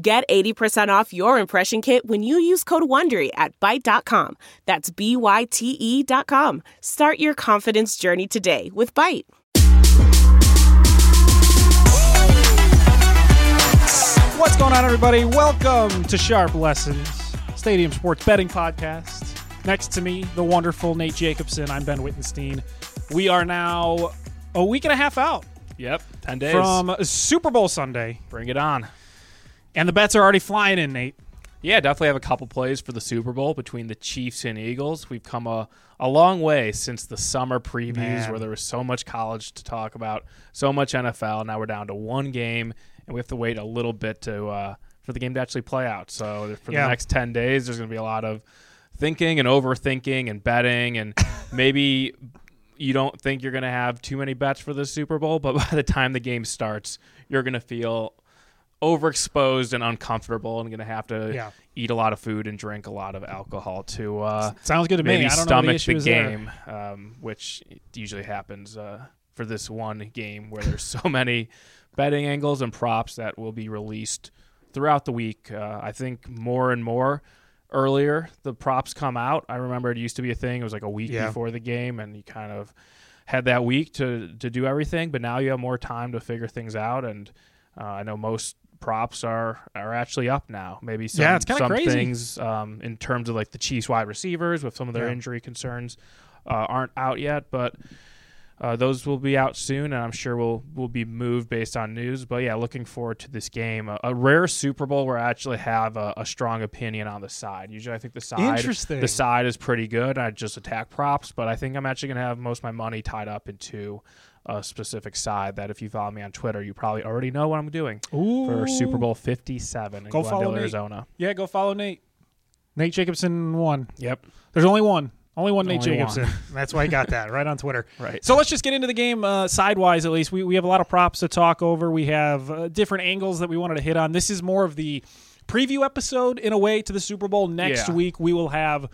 Get 80% off your impression kit when you use code WONDERY at Byte.com. That's B-Y-T-E dot com. Start your confidence journey today with Byte. What's going on, everybody? Welcome to Sharp Lessons, Stadium Sports Betting Podcast. Next to me, the wonderful Nate Jacobson. I'm Ben Wittenstein. We are now a week and a half out Yep, 10 days. from Super Bowl Sunday, Bring it on. And the bets are already flying in, Nate. Yeah, definitely have a couple plays for the Super Bowl between the Chiefs and Eagles. We've come a, a long way since the summer previews Man. where there was so much college to talk about, so much NFL. Now we're down to one game, and we have to wait a little bit to uh, for the game to actually play out. So for Yeah. the next 10 days, there's going to be a lot of thinking and overthinking and betting, and maybe you don't think you're going to have too many bets for the Super Bowl, but by the time the game starts, you're going to feel overexposed and uncomfortable and going to have to Yeah. eat a lot of food and drink a lot of alcohol to uh, Sounds good to maybe me. I don't know stomach the the, issue is game, um, which usually happens uh, for this one game where there's so many betting angles and props that will be released throughout the week. Uh, I think more and more earlier the props come out. I remember it used to be a thing. It was like a week Yeah. before the game, and you kind of had that week to to do everything. But now you have more time to figure things out, and uh, I know most props are are actually up now. Maybe some, Yeah, it's some crazy. things um, in terms of like the Chiefs wide receivers with some of their Yeah. injury concerns uh, aren't out yet, but. Uh, those will be out soon, and I'm sure will will be moved based on news. But yeah, looking forward to this game. A, a rare Super Bowl where I actually have a, a strong opinion on the side. Usually, I think the side the side is pretty good. I just attack props, but I think I'm actually gonna have most of my money tied up into a specific side. That if you follow me on Twitter, you probably already know what I'm doing Ooh. for Super Bowl 57 in Go follow Glendale, Nate. Arizona. Yeah, go follow Nate. Nate Jacobson won. Yep. There's only one. Only one Nate Only Jacobson. one. That's why I got that right on Twitter. Right. So let's just get into the game uh, sidewise, at least. We, we have a lot of props to talk over. We have uh, different angles that we wanted to hit on. This is more of the preview episode in a way to the Super Bowl. Next Yeah. week, we will have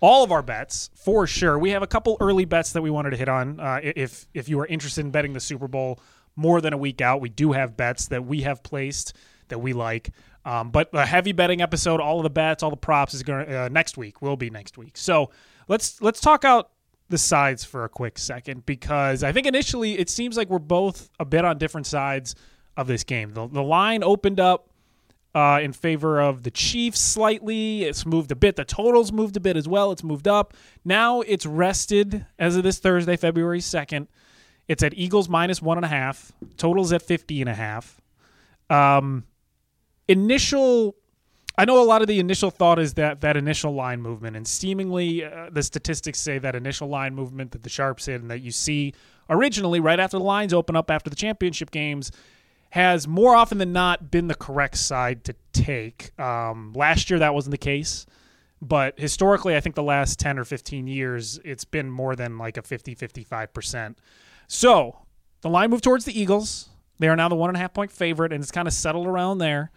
all of our bets for sure. We have a couple early bets that we wanted to hit on. Uh, if if you are interested in betting the Super Bowl more than a week out, we do have bets that we have placed that we like. Um, but a heavy betting episode, all of the bets, all the props is going uh, next week. Will be next week. So let's let's talk out the sides for a quick second because I think initially it seems like we're both a bit on different sides of this game. The, the line opened up uh, in favor of the Chiefs slightly. It's moved a bit. The totals moved a bit as well. It's moved up. Now it's rested as of this Thursday, February 2nd. It's at Eagles minus one and a half. Totals at 50 and a half. Um, initial I know a lot of the initial thought is that that initial line movement, and seemingly uh, the statistics say that initial line movement that the sharps and that you see originally right after the lines open up after the championship games has more often than not been the correct side to take. Um, last year that wasn't the case, but historically, I think the last 10 or 15 years, it's been more than like a 50, 55%. So the line moved towards the Eagles. They are now the one and a half point favorite, and it's kind of settled around there.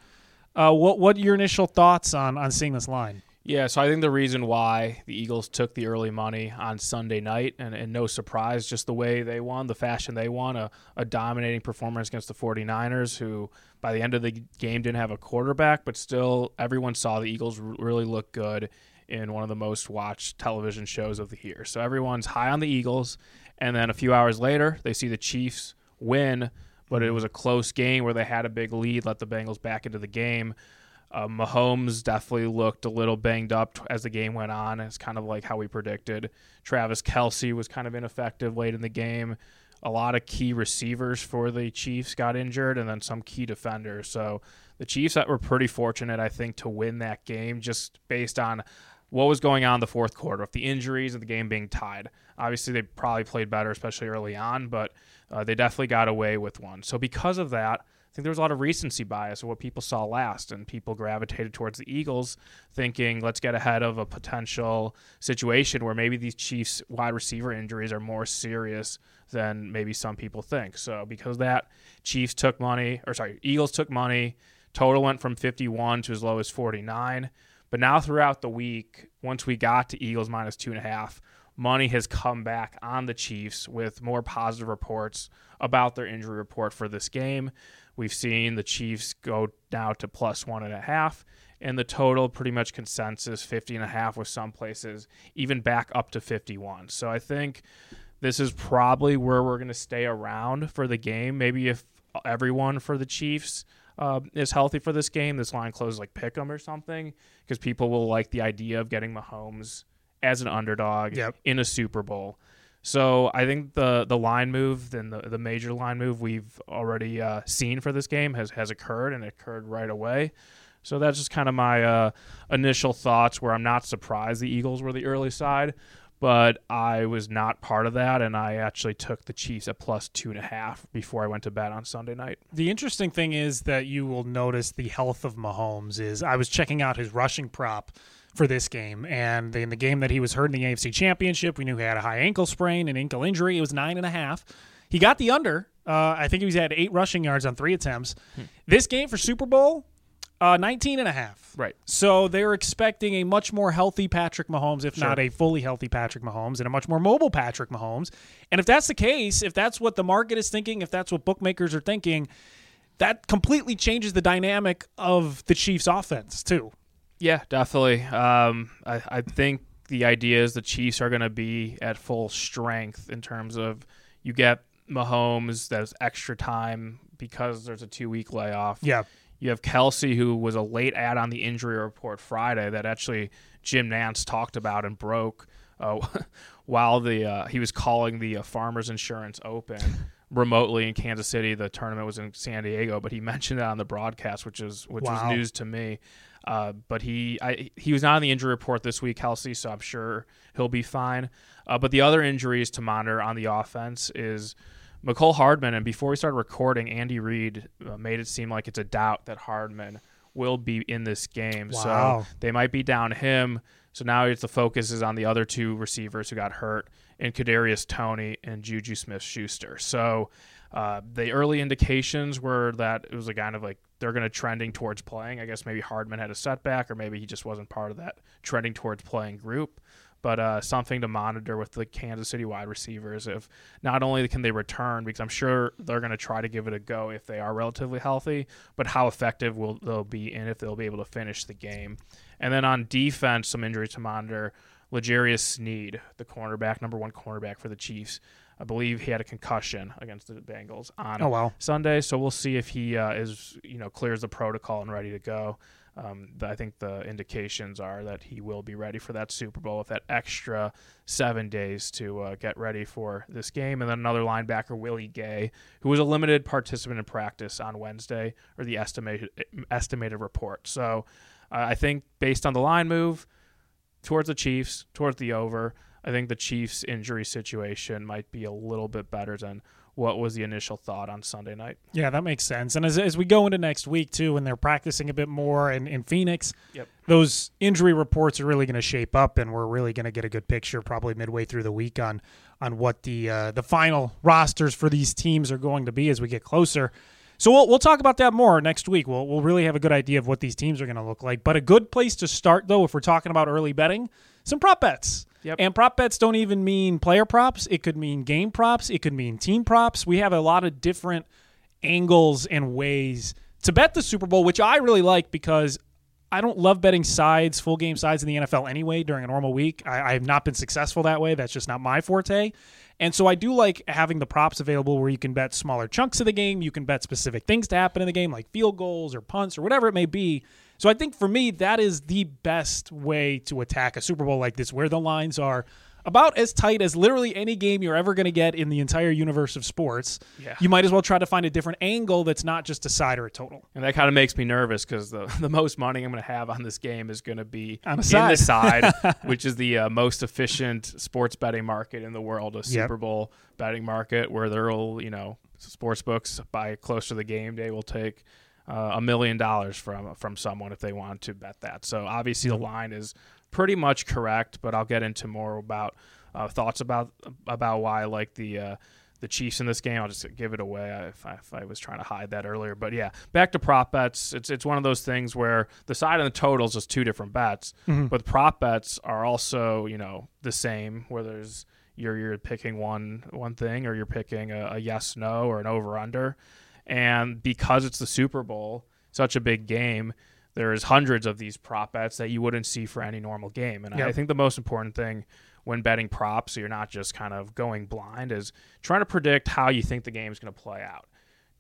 Uh, what what your initial thoughts on on seeing this line? Yeah, so I think the reason why the Eagles took the early money on Sunday night, and, and no surprise, just the way they won, the fashion they won, a, a dominating performance against the 49ers, who by the end of the game didn't have a quarterback, but still everyone saw the Eagles really look good in one of the most watched television shows of the year. So everyone's high on the Eagles, and then a few hours later, they see the Chiefs win, but it was a close game where they had a big lead, let the Bengals back into the game. Uh, Mahomes definitely looked a little banged up as the game went on. It's kind of like how we predicted. Travis Kelce was kind of ineffective late in the game. A lot of key receivers for the Chiefs got injured, and then some key defenders. So the Chiefs that were pretty fortunate, I think, to win that game just based on what was going on in the fourth quarter, with the injuries and the game being tied. Obviously, they probably played better, especially early on, but uh, they definitely got away with one. So because of that, think there was a lot of recency bias of what people saw last, and people gravitated towards the Eagles, thinking, let's get ahead of a potential situation where maybe these Chiefs wide receiver injuries are more serious than maybe some people think. So, because that, Chiefs took money, or sorry, Eagles took money. Total went from 51 to as low as 49. But now, throughout the week, once we got to Eagles minus two and a half, money has come back on the Chiefs with more positive reports about their injury report for this game. We've seen the Chiefs go now to plus one and a half, and the total pretty much consensus 50 and a half with some places even back up to 51. So I think this is probably where we're going to stay around for the game. Maybe if everyone for the Chiefs uh, is healthy for this game, this line closes like pick 'em or something, because people will like the idea of getting Mahomes as an underdog Yep. in a Super Bowl. So I think the the line move, then the, the major line move we've already uh, seen for this game has has occurred and it occurred right away. So that's just kind of my uh, initial thoughts. Where I'm not surprised the Eagles were the early side, but I was not part of that, and I actually took the Chiefs at plus two and a half before I went to bed on Sunday night. The interesting thing is that you will notice the health of Mahomes is I was checking out his rushing prop for this game, and in the game that he was hurt in the AFC Championship, we knew he had a high ankle sprain, an ankle injury. It was nine and a half. He got the under. Uh, I think he was at eight rushing yards on three attempts. This game for Super Bowl, uh, 19 and a half. Right. So they're expecting a much more healthy Patrick Mahomes, if not a fully healthy Patrick Mahomes, and a much more mobile Patrick Mahomes. And if that's the case, if that's what the market is thinking, if that's what bookmakers are thinking, that completely changes the dynamic of the Chiefs' offense too. Yeah, definitely. Um, I, I think the idea is the Chiefs are going to be at full strength in terms of you get Mahomes, there's extra time because there's a two week layoff. Yeah. You have Kelce, who was a late add on the injury report Friday that actually Jim Nantz talked about and broke uh, while the uh, he was calling the uh, Farmers Insurance Open remotely in Kansas City. The tournament was in San Diego, but he mentioned it on the broadcast, which is which Wow. was news to me. Uh, but he I, he was not on the injury report this week, Kelce, so I'm sure he'll be fine. Uh, but the other injuries to monitor on the offense is Mecole Hardman, and before we started recording, Andy Reid uh, made it seem like it's a doubt that Hardman will be in this game. Wow. So they might be down him. So now it's the focus is on the other two receivers who got hurt, in Kadarius Toney and Juju Smith Schuster. So uh, the early indications were that it was a kind of like they're going to trending towards playing. I guess maybe Hardman had a setback, or maybe he just wasn't part of that trending towards playing group but uh, something to monitor with the Kansas City wide receivers. If not only can they return, because I'm sure they're going to try to give it a go if they are relatively healthy, but how effective will they'll be and if they'll be able to finish the game. And then on defense, some injuries to monitor. L'Jarius Sneed, the cornerback, number one cornerback for the Chiefs. I believe he had a concussion against the Bengals on Oh, wow. Sunday, so we'll see if he uh, is you know clears the protocol and ready to go. Um, th- I think the indications are that he will be ready for that Super Bowl with that extra seven days to uh, get ready for this game. And then another linebacker, Willie Gay, who was a limited participant in practice on Wednesday, or the estimated estimated report. So uh, I think based on the line move towards the Chiefs, towards the over, I think the Chiefs' injury situation might be a little bit better than what was the initial thought on Sunday night. Yeah, that makes sense. And as, as we go into next week, too, when they're practicing a bit more in, in Phoenix, Yep. those injury reports are really going to shape up, and we're really going to get a good picture probably midway through the week on on what the uh, the final rosters for these teams are going to be as we get closer. So we'll, we'll talk about that more next week. We'll, we'll really have a good idea of what these teams are going to look like. But a good place to start, though, if we're talking about early betting, some prop bets. Yep. And prop bets don't even mean player props. It could mean game props. It could mean team props. We have a lot of different angles and ways to bet the Super Bowl, which I really like because I don't love betting sides, full game sides in the NFL anyway during a normal week. I, I have not been successful that way. That's just not my forte. And so I do like having the props available where you can bet smaller chunks of the game. You can bet specific things to happen in the game, like field goals or punts or whatever it may be. So I think for me, that is the best way to attack a Super Bowl like this, where the lines are about as tight as literally any game you're ever going to get in the entire universe of sports. Yeah. You might as well try to find a different angle that's not just a side or a total. And that kind of makes me nervous because the, the most money I'm going to have on this game is going to be On in side. the side, which is the uh, most efficient sports betting market in the world, a Super Bowl betting market where there'll, you know, sports books by close to the game day will take a million dollars from from someone if they want to bet that. So obviously the line is pretty much correct, but I'll get into more about uh, thoughts about about why I like the uh, the Chiefs in this game. I'll just give it away if I, if I, was trying to hide that earlier. But yeah, back to prop bets. It's it's one of those things where the side and the totals is two different bets, mm-hmm. but prop bets are also you know the same where there's you're you're picking one one thing or you're picking a, a yes no or an over under, and because it's the Super Bowl, such a big game. There's hundreds of these prop bets that you wouldn't see for any normal game, and yep. I think the most important thing when betting props, so you're not just kind of going blind, is trying to predict how you think the game is going to play out.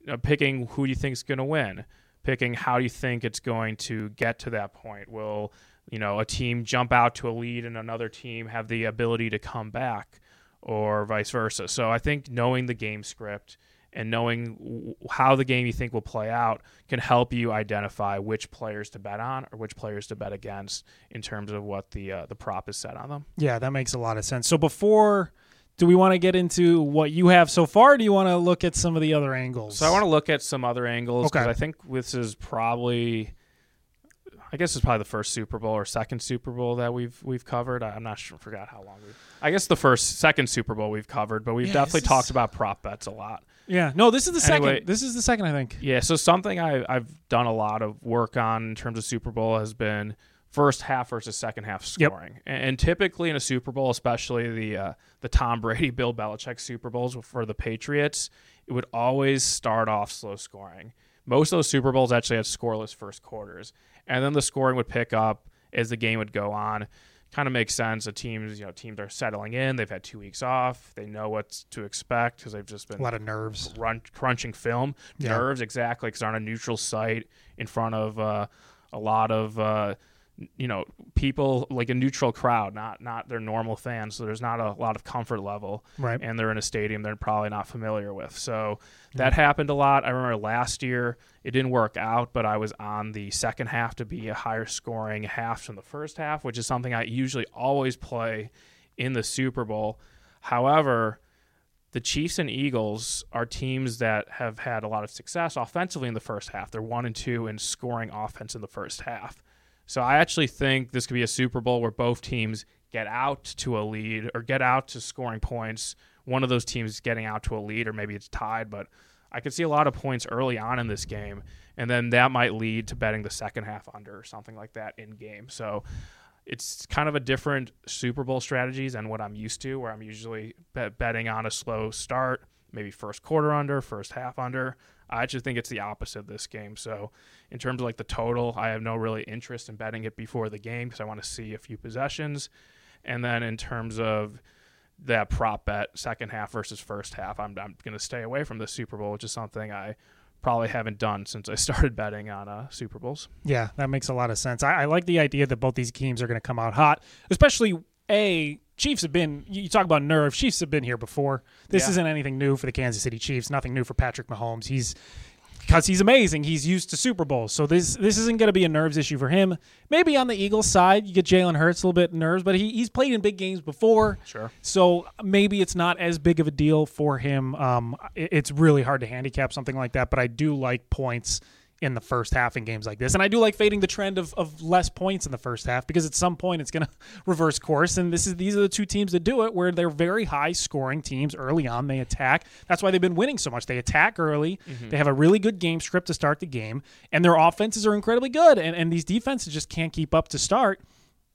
You know, picking who you think is going to win, picking how you think it's going to get to that point. Will you know a team jump out to a lead and another team have the ability to come back, or vice versa? So I think knowing the game script and knowing how the game you think will play out can help you identify which players to bet on or which players to bet against in terms of what the uh, the prop is set on them. Yeah, that makes a lot of sense. So before do we want to get into what you have so far do you want to look at some of the other angles? So I want to look at some other angles because okay. I think this is probably I guess it's probably the first Super Bowl or second Super Bowl that we've we've covered. I'm not sure, forgot how long we. I guess the first second Super Bowl we've covered, but we've yeah, definitely talked is... about prop bets a lot. Yeah, no, this is the anyway, second. This is the second, I think. Yeah, so something I, I've done a lot of work on in terms of Super Bowl has been first half versus second half scoring. Yep. And, and, typically in a Super Bowl, especially the uh, the Tom Brady, Bill Belichick Super Bowls for the Patriots, it would always start off slow scoring. Most of those Super Bowls actually had scoreless first quarters, and then the scoring would pick up as the game would go on kind of makes sense. The teams, you know, teams are settling in. They've had two weeks off. They know what to expect because they've just been a lot of nerves, run, crunching film, yeah. nerves exactly because they're on a neutral site in front of uh, a lot of uh, you know people like a neutral crowd not not their normal fans. So there's not a lot of comfort level. Right. And they're in a stadium they're probably not familiar with. So mm-hmm. that happened a lot. I remember last year it didn't work out but i was on the second half to be a higher scoring half from the first half which is something i usually always play in the super bowl. However the Chiefs and Eagles are teams that have had a lot of success offensively in the first half. They're one and two in scoring offense in the first half. So I actually think this could be a Super Bowl where both teams get out to a lead or get out to scoring points. One of those teams getting out to a lead, or maybe it's tied, but I could see a lot of points early on in this game, and then that might lead to betting the second half under or something like that in game. So it's kind of a different Super Bowl strategies than what I'm used to, where I'm usually bet- betting on a slow start, maybe first quarter under, first half under. I actually think it's the opposite of this game. So, in terms of like the total, I have no really interest in betting it before the game because I want to see a few possessions. And then in terms of that prop bet, second half versus first half, I'm, I'm going to stay away from the Super Bowl, which is something I probably haven't done since I started betting on uh, Super Bowls. Yeah, that makes a lot of sense. I, I like the idea that both these teams are going to come out hot, especially a Chiefs have been. You talk about nerve. Chiefs have been here before. This yeah. isn't anything new for the Kansas City Chiefs. Nothing new for Patrick Mahomes. He's because he's amazing. He's used to Super Bowls, so this this isn't going to be a nerves issue for him. Maybe on the Eagles side, you get Jalen Hurts a little bit nerves, but he, he's played in big games before. Sure. So maybe it's not as big of a deal for him. Um, it, it's really hard to handicap something like that, but I do like points in the first half in games like this. And I do like fading the trend of, of less points in the first half because at some point it's going to reverse course. And this is these are the two teams that do it where they're very high scoring teams early on. They attack. That's why they've been winning so much. They attack early. Mm-hmm. They have a really good game script to start the game, and their offenses are incredibly good. And, and these defenses just can't keep up to start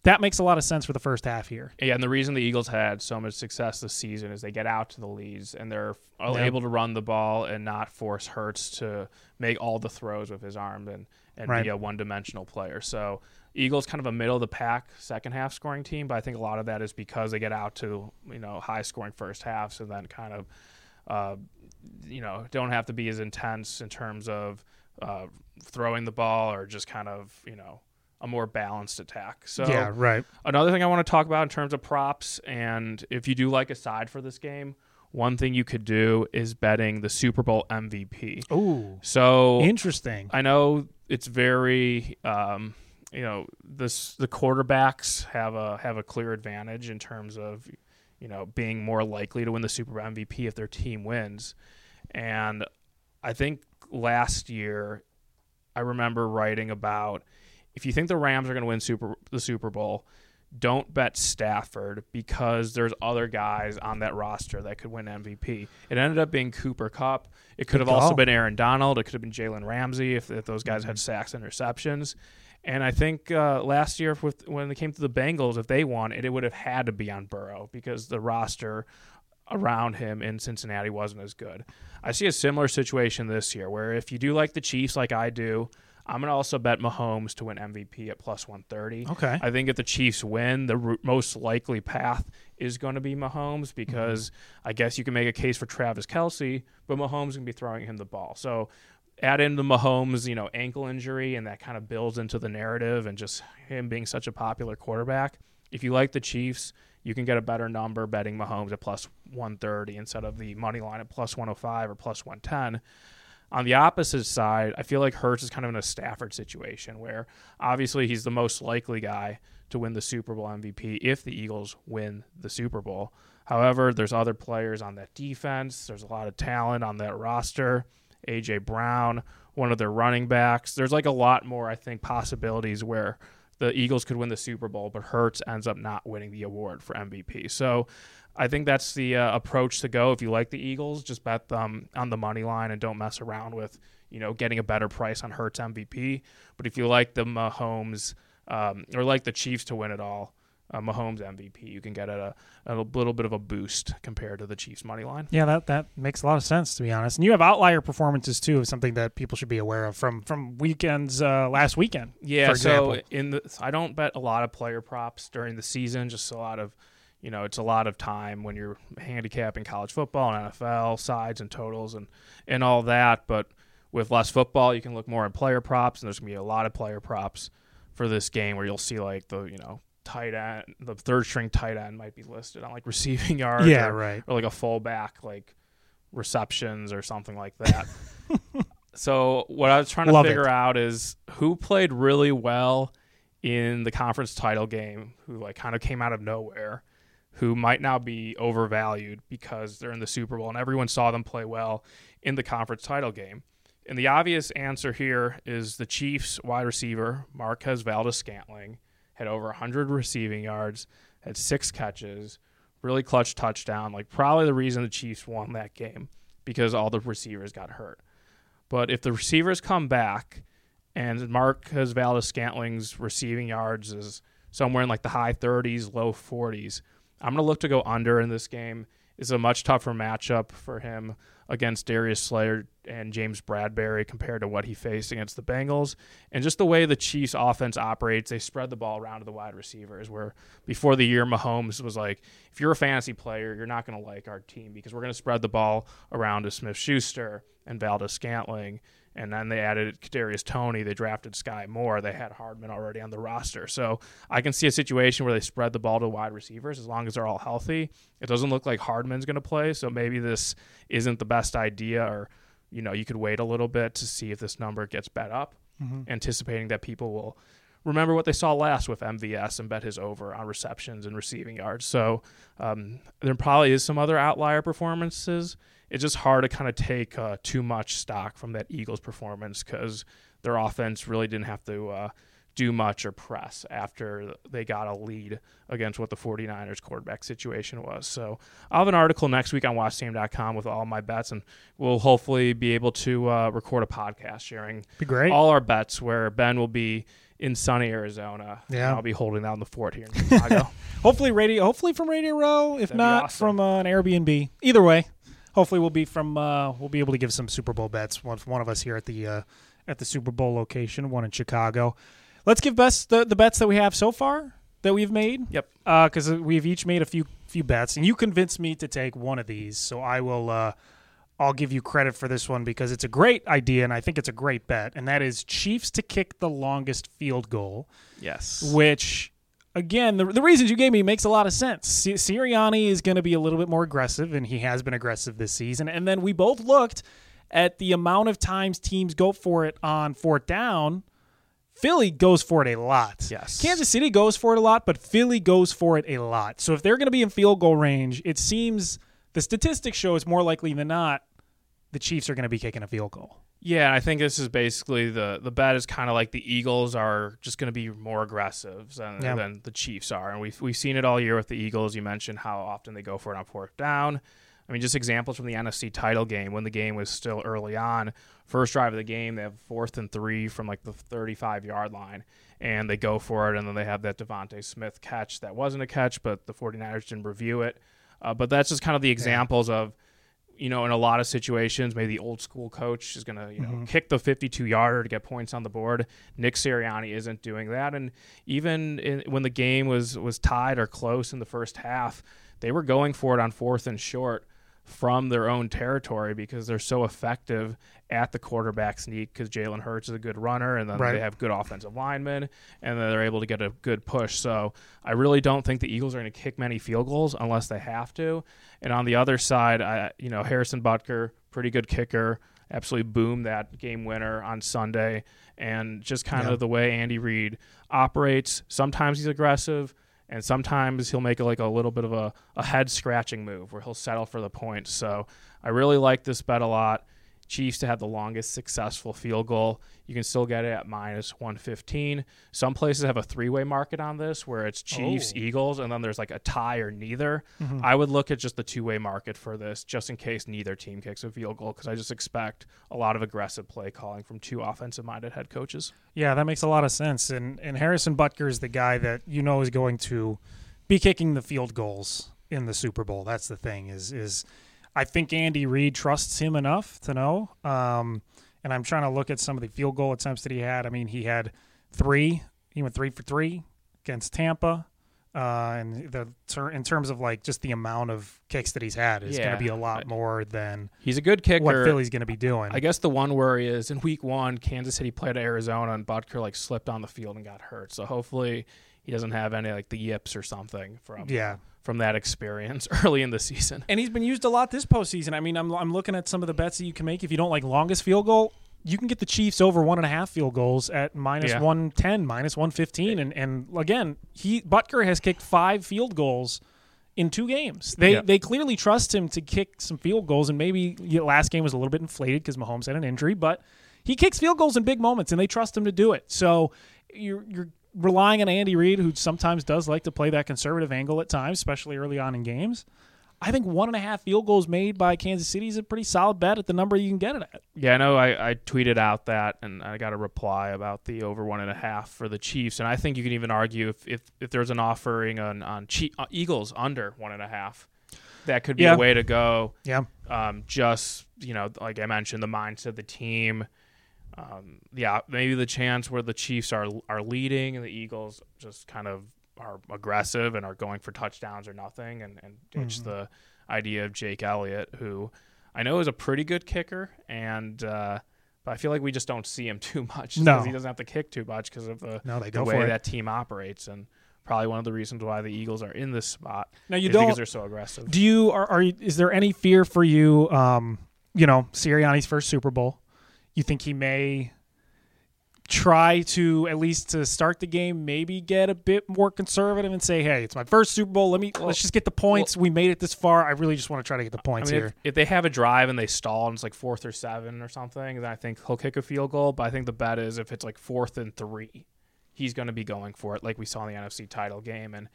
that makes a lot of sense for the first half here. Yeah, and the reason the Eagles had so much success this season is they get out to the leads and they're yep. able to run the ball and not force Hurts to make all the throws with his arm and, and right. be a one dimensional player. So Eagles kind of a middle of the pack second half scoring team, but I think a lot of that is because they get out to you know high scoring first halves and then kind of uh, you know don't have to be as intense in terms of uh, throwing the ball or just kind of you know a more balanced attack. So yeah, right. Another thing I want to talk about in terms of props, and if you do like a side for this game, one thing you could do is betting the Super Bowl MVP. Oh, so interesting. I know it's very, um, you know, this the quarterbacks have a have a clear advantage in terms of, you know, being more likely to win the Super Bowl MVP if their team wins. And I think last year, I remember writing about if you think the Rams are going to win Super the Super Bowl, don't bet Stafford because there's other guys on that roster that could win MVP. It ended up being Cooper Kupp. It could Good have also been Aaron Donald. It could have been Jalen Ramsey if, if those guys had sacks and interceptions. And I think uh, last year, with when it came to the Bengals, if they won, it, it would have had to be on Burrow because the roster around him in Cincinnati wasn't as good. I see a similar situation this year where if you do like the Chiefs, like I do, I'm going to also bet Mahomes to win MVP at plus 130. Okay. I think if the Chiefs win, the most likely path is going to be Mahomes because mm-hmm. I guess you can make a case for Travis Kelce, but Mahomes going to be throwing him the ball. So add in the Mahomes, you know, ankle injury, and that kind of builds into the narrative and just him being such a popular quarterback. If you like the Chiefs, you can get a better number betting Mahomes at plus 130 instead of the money line at plus 105 or plus 110. On the opposite side, I feel like Hurts is kind of in a Stafford situation where obviously he's the most likely guy to win the Super Bowl MVP if the Eagles win the Super Bowl. However, there's other players on that defense. There's a lot of talent on that roster. AJ Brown, one of their running backs. There's like a lot more, I think, possibilities where the Eagles could win the Super Bowl, but Hurts ends up not winning the award for MVP. So I think that's the uh, approach to go. If you like the Eagles, just bet them on the money line and don't mess around with you know getting a better price on Hurts MVP. But if you like the Mahomes um, or like the Chiefs to win it all, uh, Mahomes MVP, you can get at a, a little bit of a boost compared to the Chiefs money line. Yeah, that that makes a lot of sense to be honest. And you have outlier performances too, of something that people should be aware of from from weekends uh, last weekend. Yeah, so in the I don't bet a lot of player props during the season. Just a lot of, you know, it's a lot of time when you're handicapping college football and NFL sides and totals and and all that. But with less football, you can look more at player props, and there's gonna be a lot of player props for this game where you'll see like the you know tight end, the third string tight end might be listed on like receiving yards. Yeah, or, right. or like a fullback like receptions or something like that. so what I was trying to Love figure it. out is who played really well in the conference title game, who like kind of came out of nowhere, who might now be overvalued because they're in the Super Bowl and everyone saw them play well in the conference title game. And the obvious answer here is the Chiefs wide receiver, Marquez Valdes Scantling, had over 100 receiving yards, had six catches, really clutch touchdown. Like, probably the reason the Chiefs won that game because all the receivers got hurt. But if the receivers come back and Marquez Valdes Scantling's receiving yards is somewhere in like the high 30s, low 40s, I'm going to look to go under in this game. It's a much tougher matchup for him against Darius Slay and James Bradberry compared to what he faced against the Bengals. And just the way the Chiefs offense operates, they spread the ball around to the wide receivers. Where before the year, Mahomes was like, if you're a fantasy player, you're not going to like our team because we're going to spread the ball around to Smith Schuster and Valdes Scantling. And then they added Kadarius Toney. They drafted Sky Moore. They had Hardman already on the roster. So I can see a situation where they spread the ball to wide receivers as long as they're all healthy. It doesn't look like Hardman's going to play, so maybe this isn't the best idea. Or you know, you could wait a little bit to see if this number gets bet up, anticipating that people will remember what they saw last with MVS and bet his over on receptions and receiving yards. So um, there probably is some other outlier performances. It's just hard to kind of take uh, too much stock from that Eagles performance because their offense really didn't have to uh, do much or press after they got a lead against what the 49ers quarterback situation was. So I'll have an article next week on watchstadium.com with all my bets, and we'll hopefully be able to uh, record a podcast sharing Be great. all our bets where Ben will be in sunny Arizona. Yeah. I'll be holding down the fort here in Chicago. hopefully radio. Hopefully from Radio Row. If That'd not awesome. from uh, an Airbnb. Either way, hopefully we'll be from. Uh, we'll be able to give some Super Bowl bets. One one of us here at the uh, at the Super Bowl location. One in Chicago. Let's give best the, the bets that we have so far that we've made. Yep. Because we've each made a few few bets, and you convinced me to take one of these. So I will. Uh, I'll give you credit for this one because it's a great idea, and I think it's a great bet. And that is Chiefs to kick the longest field goal yes. which again the, the reasons you gave me makes a lot of sense Si- Sirianni is going to be a little bit more aggressive and he has been aggressive this season and then we both looked at the amount of times teams go for it on fourth down Philly goes for it a lot. Yes. Kansas City goes for it a lot, but Philly goes for it a lot. So if they're going to be in field goal range, it seems the statistics show it's more likely than not the Chiefs are going to be kicking a field goal. Yeah, I think this is basically the the bet is kind of like the Eagles are just going to be more aggressive than, Yeah. than the Chiefs are, and we've we've seen it all year with the Eagles. You mentioned how often they go for it on fourth down. I mean, just examples from the NFC title game when the game was still early on. First drive of the game, they have fourth and three from like the 35 yard line, and they go for it, and then they have that DeVonta Smith catch that wasn't a catch, but the 49ers didn't review it. Uh, but that's just kind of the examples of you know, in a lot of situations, maybe the old school coach is going to, you know, mm-hmm. kick the 52 yarder to get points on the board. Nick Sirianni isn't doing that. And even in, when the game was, was tied or close in the first half, they were going for it on fourth and short from their own territory because they're so effective at the quarterback sneak because Jalen Hurts is a good runner and then Right. they have good offensive linemen and then they're able to get a good push. So I really don't think the Eagles are going to kick many field goals unless they have to. And on the other side, I, you know, Harrison Butker, pretty good kicker, absolutely boomed that game winner on Sunday. And just kind Yeah. of the way Andy Reid operates, sometimes he's aggressive. And sometimes he'll make like a little bit of a, a head scratching move where he'll settle for the point. So I really like this bet a lot. Chiefs to have the longest successful field goal. You can still get it at minus 115. Some places have a three way market on this where it's Chiefs, Oh. Eagles, and then there's like a tie or neither. Mm-hmm. I would look at just the two way market for this just in case neither team kicks a field goal because I just expect a lot of aggressive play calling from two offensive minded head coaches. Yeah, that makes a lot of sense. And and Harrison Butker is the guy that you know is going to be kicking the field goals in the Super Bowl. That's the thing. Is is I think Andy Reid trusts him enough to know. Um, and I'm trying to look at some of the field goal attempts that he had. I mean, he had three. He went three for three against Tampa. Uh, and the ter- in terms of like just the amount of kicks that he's had is going to be a lot more than He's a good kicker. what Philly's going to be doing. I guess the one worry is in week one, Kansas City played Arizona and Butker like slipped on the field and got hurt. So hopefully he doesn't have any like the yips or something from Yeah. From that experience early in the season. And he's been used a lot this postseason. I mean, I'm, I'm looking at some of the bets that you can make. If you don't like longest field goal, you can get the Chiefs over one and a half field goals at minus Yeah. 110, minus 115. And, and again, he Butker has kicked five field goals in two games. They Yeah. they clearly trust him to kick some field goals. And maybe yeah, last game was a little bit inflated because Mahomes had an injury, but he kicks field goals in big moments, and they trust him to do it. So you're you're relying on Andy Reid, who sometimes does like to play that conservative angle at times, especially early on in games. I think one and a half field goals made by Kansas City is a pretty solid bet at the number you can get it at. Yeah, I know. I, I tweeted out that, and I got a reply about the over one and a half for the Chiefs. And I think you can even argue if if, if there's an offering on on Chi- uh, Eagles under one and a half, that could be Yeah. a way to go. Yeah. Um, just you know, like I mentioned, the mindset of the team. Um, yeah, maybe the chance where the Chiefs are are leading and the Eagles just kind of are aggressive and are going for touchdowns or nothing, and and ditch Mm-hmm. the idea of Jake Elliott, who I know is a pretty good kicker, and uh, but I feel like we just don't see him too much No. because he doesn't have to kick too much because of the, No, they the go way for it. that team operates, and probably one of the reasons why the Eagles are in this spot. Now you is don't. because they're so aggressive. Do you are, are you, is there any fear for you? Um, you know, Sirianni's first Super Bowl. You think he may try to at least to start the game, maybe get a bit more conservative and say, "Hey, it's my first Super Bowl. Let me let's just get the points. we made it this far. I really just want to try to get the I points mean, here." if, if they have a drive and they stall and it's like fourth or seven or something, then I think he'll kick a field goal. But I think the bet is if it's like fourth and three, he's going to be going for it, like we saw in the NFC title game. And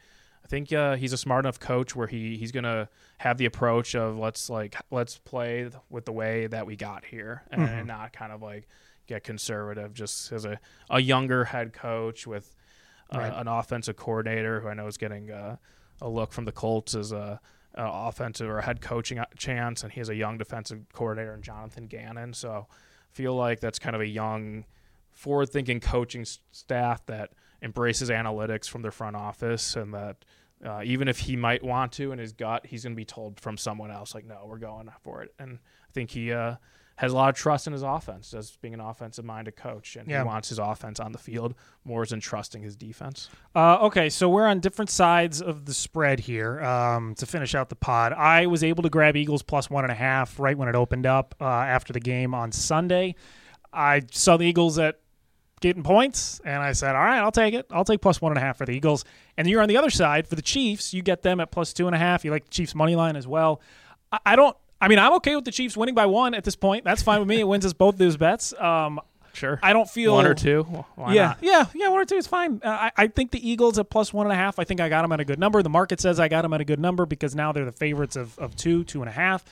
I think uh, he's a smart enough coach where he he's going to have the approach of let's like let's play with the way that we got here and, Mm-hmm. and not kind of like get conservative. Just as a a younger head coach with uh, Right. an offensive coordinator who I know is getting uh, a look from the Colts as a, a offensive or a head coaching chance, and he has a young defensive coordinator in Jonathan Gannon. So I feel like that's kind of a young, forward-thinking coaching staff that embraces analytics from their front office, and that uh, even if he might want to in his gut, he's going to be told from someone else like, "No, we're going for it." And I think he. Uh, has a lot of trust in his offense as being an offensive minded coach and Yeah. he wants his offense on the field more than trusting his defense. Uh, okay, so we're on different sides of the spread here. Um, to finish out the pod, I was able to grab Eagles plus one and a half right when it opened up uh, after the game on Sunday. I saw the Eagles at getting points, and I said, "All right, I'll take it. I'll take plus one and a half for the Eagles." And you're on the other side for the Chiefs. You get them at plus two and a half. You like the Chiefs money line as well. I, I don't. I mean, I'm okay with the Chiefs winning by one at this point. That's fine with me. It wins us both those bets. Um, Sure. I don't feel one or two. Why yeah, not? yeah, yeah. One or two is fine. Uh, I, I think the Eagles at plus one and a half. I think I got them at a good number. The market says I got them at a good number because now they're the favorites of, of two, two and a half.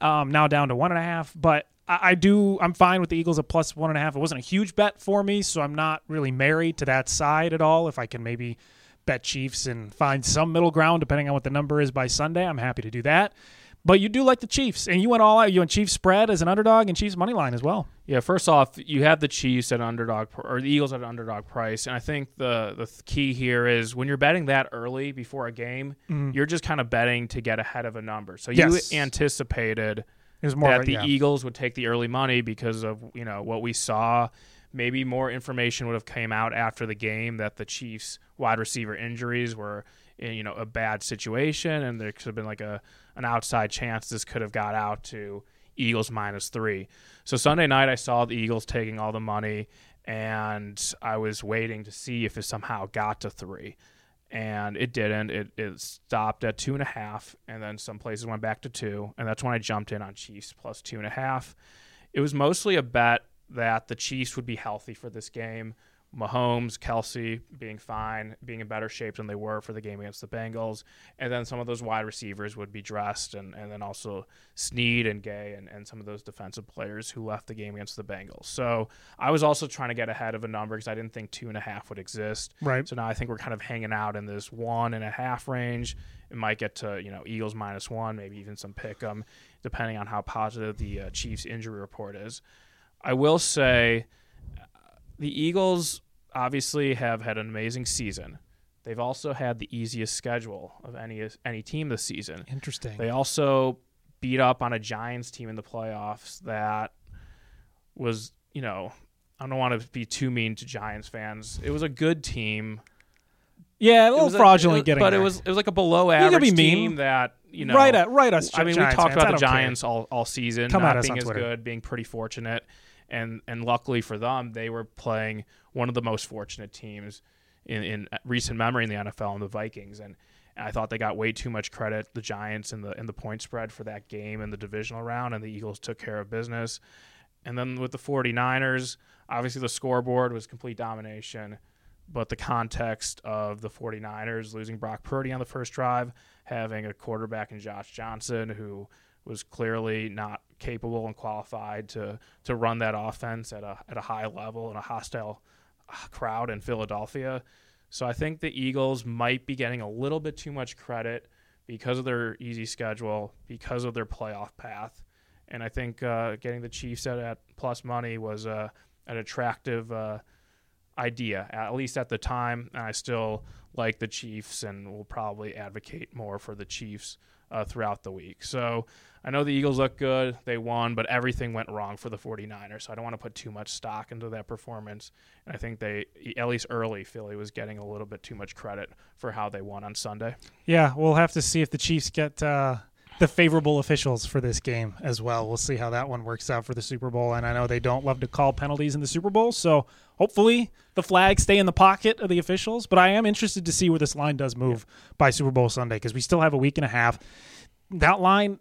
Um, now down to one and a half. But I, I do. I'm fine with the Eagles at plus one and a half. It wasn't a huge bet for me, so I'm not really married to that side at all. If I can maybe bet Chiefs and find some middle ground depending on what the number is by Sunday, I'm happy to do that. But you do like the Chiefs, and you went all out. You went Chiefs spread as an underdog and Chiefs money line as well. Yeah, first off, you have the Chiefs at underdog or the Eagles at an underdog price, and I think the the key here is when you're betting that early before a game, mm-hmm. you're just kind of betting to get ahead of a number. So Yes. you anticipated more that the yeah. Eagles would take the early money because of you know what we saw. Maybe more information would have came out after the game that the Chiefs wide receiver injuries were Eh, you know a bad situation, and there could have been like a an outside chance this could have got out to Eagles minus three. So Sunday night, I saw the Eagles taking all the money, and I was waiting to see if it somehow got to three and it didn't. It it stopped at two and a half, and then some places went back to two, and that's when I jumped in on Chiefs plus two and a half. It was mostly a bet that the Chiefs would be healthy for this game. Mahomes, Kelce being fine, being in better shape than they were for the game against the Bengals. And then some of those wide receivers would be dressed, and, and then also Sneed and Gay and, and some of those defensive players who left the game against the Bengals. So I was also trying to get ahead of a number because I didn't think two and a half would exist. Right. So now I think we're kind of hanging out in this one and a half range. It might get to, you know, Eagles minus one, maybe even some pick 'em, depending on how positive the uh, Chiefs injury report is. I will say the Eagles obviously have had an amazing season. They've also had the easiest schedule of any any team this season. Interesting. They also beat up on a Giants team in the playoffs that was, you know, I don't want to be too mean to Giants fans. It was a good team. yeah, a It little a- fraudulent it- getting but there. it was it was like a below average be mean. team that you know right at right us. I mean, Giants we talked fans. About the care. Giants all, all season, Come not being as good, being pretty fortunate, and and luckily for them, they were playing one of the most fortunate teams in, in recent memory in the NFL, and the Vikings, and I thought they got way too much credit, the Giants in the in the point spread for that game in the divisional round, and the Eagles took care of business. And then with the 49ers, obviously the scoreboard was complete domination, but the context of the 49ers losing Brock Purdy on the first drive, having a quarterback in Josh Johnson who was clearly not capable and qualified to to run that offense at a at a high level in a hostile uh, crowd in Philadelphia. So I think the Eagles might be getting a little bit too much credit because of their easy schedule, because of their playoff path, and I think uh, getting the Chiefs at, at plus money was uh, an attractive uh, idea, at least at the time. And I still like the Chiefs and will probably advocate more for the Chiefs uh, throughout the week. So I know the Eagles look good. They won, but everything went wrong for the 49ers. So I don't want to put too much stock into that performance. And I think they, at least early, Philly was getting a little bit too much credit for how they won on Sunday. Yeah, we'll have to see if the Chiefs get uh, the favorable officials for this game as well. We'll see how that one works out for the Super Bowl. And I know they don't love to call penalties in the Super Bowl, so hopefully the flags stay in the pocket of the officials. But I am interested to see where this line does move by Super Bowl Sunday because we still have a week and a half. That line.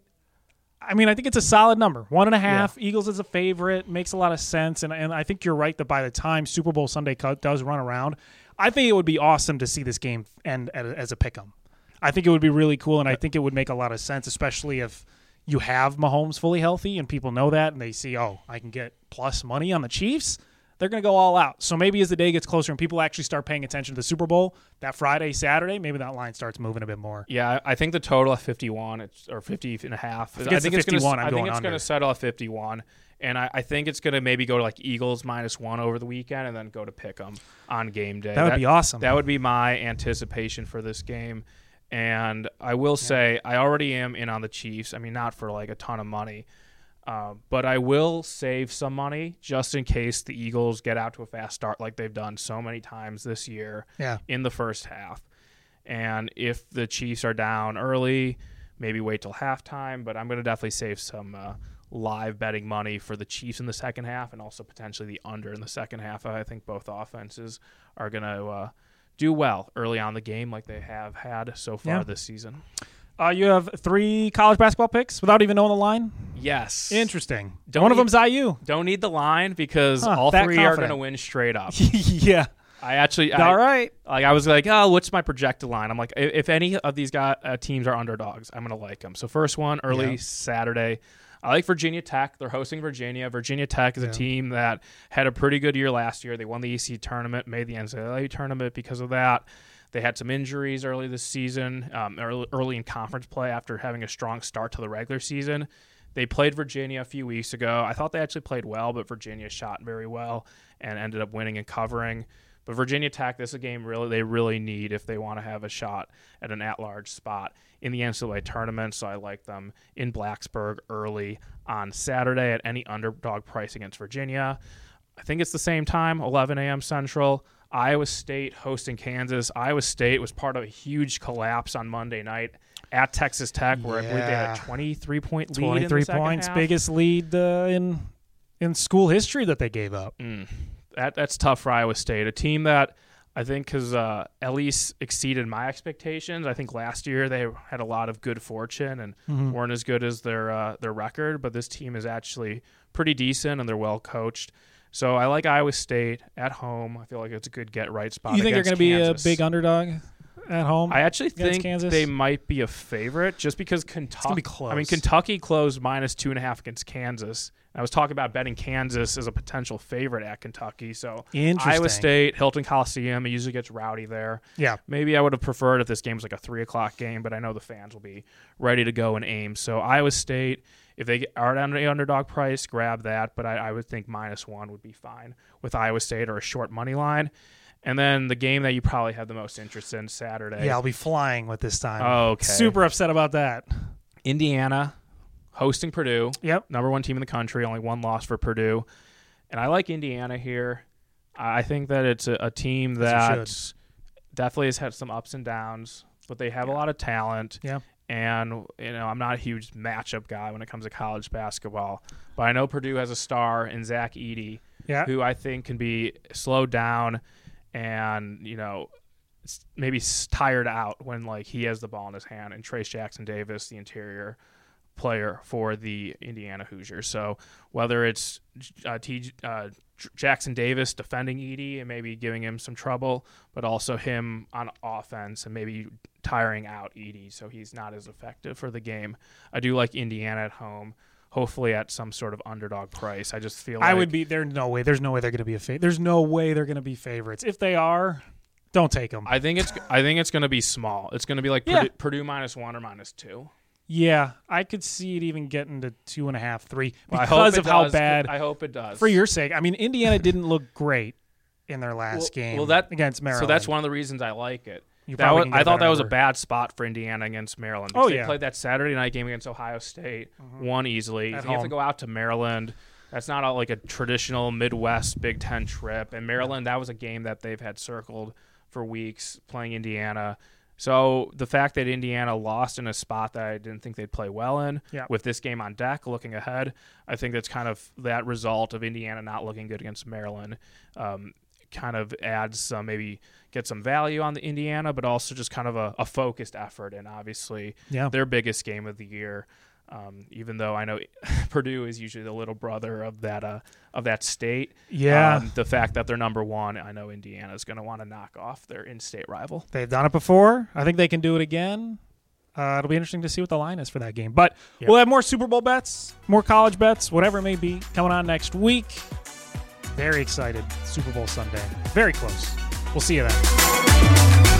I mean, I think it's a solid number. One and a half. Eagles as a favorite makes a lot of sense, and and I think you're right that by the time Super Bowl Sunday does run around, I think it would be awesome to see this game end as a pick 'em. I think it would be really cool, and I think it would make a lot of sense, especially if you have Mahomes fully healthy and people know that and they see, oh, I can get plus money on the Chiefs. They're going to go all out. So maybe as the day gets closer and people actually start paying attention to the Super Bowl that Friday, Saturday, maybe that line starts moving a bit more. Yeah, I think the total at 51 it's, or 50 and a half. I to it's 51, gonna, I'm I think it's going to settle at 51. And I, I think it's going to maybe go to like Eagles minus one over the weekend and then go to pick 'em on game day. That would be awesome. That would be my anticipation for this game. And I will say, I already am in on the Chiefs. I mean, not for like a ton of money, uh, but I will save some money just in case the Eagles get out to a fast start like they've done so many times this year yeah. in the first half. And if the Chiefs are down early, maybe wait till halftime. But I'm going to definitely save some uh, live betting money for the Chiefs in the second half and also potentially the under in the second half. I think both offenses are going to uh, do well early on the game like they have had so far Yeah. this season. Uh, you have three college basketball picks without even knowing the line. Yes. Interesting. Don't One of need- them's IU. Don't need the line because Huh, all three are going to win straight up. yeah. I actually, I, All right. like I was like, oh, what's my projected line? I'm like, if any of these guy, uh, teams are underdogs, I'm gonna like them. So first one, early Yeah. Saturday. I like Virginia Tech. They're hosting Virginia. Virginia Tech is Yeah. a team that had a pretty good year last year. They won the ACC tournament, made the NCAA tournament because of that. They had some injuries early this season, um, early, early in conference play after having a strong start to the regular season. They played Virginia a few weeks ago. I thought they actually played well, but Virginia shot very well and ended up winning and covering. But Virginia Tech, this is a game really they really need if they want to have a shot at an at-large spot in the NCAA tournament. So I like them in Blacksburg early on Saturday at any underdog price against Virginia. I think it's the same time, 11 a.m. Central. Iowa State hosting Kansas. Iowa State was part of a huge collapse on Monday night at Texas Tech, where I believe they had Yeah. a 23 point lead. in the points, half. biggest lead uh, in in school history that they gave up. Mm, that that's tough for Iowa State, a team that I think has uh, at least exceeded my expectations. I think last year they had a lot of good fortune and Mm-hmm. weren't as good as their uh, their record, but this team is actually pretty decent and they're well coached. So I like Iowa State at home. I feel like it's a good get right spot. You think they're going to be a big underdog at home? I actually think Kansas? they might be a favorite just because Kentucky. be. I mean, Kentucky closed minus two and a half against Kansas. I was talking about betting Kansas as a potential favorite at Kentucky. So. Iowa State, Hilton Coliseum, it usually gets rowdy there. yeah. Maybe I would have preferred if this game was like a three o'clock game, but I know the fans will be ready to go and aim. So Iowa State, if they are at an underdog price, grab that. But I, I would think minus one would be fine with Iowa State or a short money line. And then the game that you probably have the most interest in Saturday. Yeah, I'll be flying with this time. Okay. Super upset about that. Indiana hosting Purdue, Yep. number one team in the country, only one loss for Purdue. And I like Indiana here. I think that it's a, a team that definitely has had some ups and downs, but they have a lot of talent. Yeah. And you know, I'm not a huge matchup guy when it comes to college basketball, but I know Purdue has a star in Zach Edey, Yeah. who I think can be slowed down and you know maybe tired out when like he has the ball in his hand and Trace Jackson Davis the interior player for the Indiana Hoosiers. So whether it's uh, T, uh, Jackson Davis defending Edey and maybe giving him some trouble but also him on offense and maybe tiring out Edey so he's not as effective for the game. I do like Indiana at home hopefully at some sort of underdog price I just feel like I would be. There's no way. There's no way they're going to be a favorite. There's no way they're going to be favorites. If they are, don't take them. I think it's I think it's going to be small. It's going to be like Yeah. Purdue, Purdue minus one or minus two. yeah, I could see it even getting to two and a half, three because it of how does. bad. I hope it does. for your sake, I mean, Indiana didn't look great in their last well, game well, that against Maryland. So that's one of the reasons I like it. You That was, I thought that was a bad spot for Indiana against Maryland. Oh, yeah. they played that Saturday night game against Ohio State, won easily. At you have to go out to Maryland. That's not a, like a traditional Midwest Big Ten trip. And Maryland, that was a game that they've had circled for weeks playing Indiana. So the fact that Indiana lost in a spot that I didn't think they'd play well in, Yeah. with this game on deck, looking ahead, I think that's kind of that result of Indiana not looking good against Maryland. Um, kind of adds some maybe get some value on the Indiana, but also just kind of a, a focused effort. And obviously, Yeah. their biggest game of the year. Um, even though I know Purdue is usually the little brother of that uh, of that state, Yeah. um, the fact that they're number one, I know Indiana is going to want to knock off their in-state rival. They've done it before. I think they can do it again. Uh, it'll be interesting to see what the line is for that game. But Yep. we'll have more Super Bowl bets, more college bets, whatever it may be, coming on next week. Very excited. Super Bowl Sunday. Very close. We'll see you then.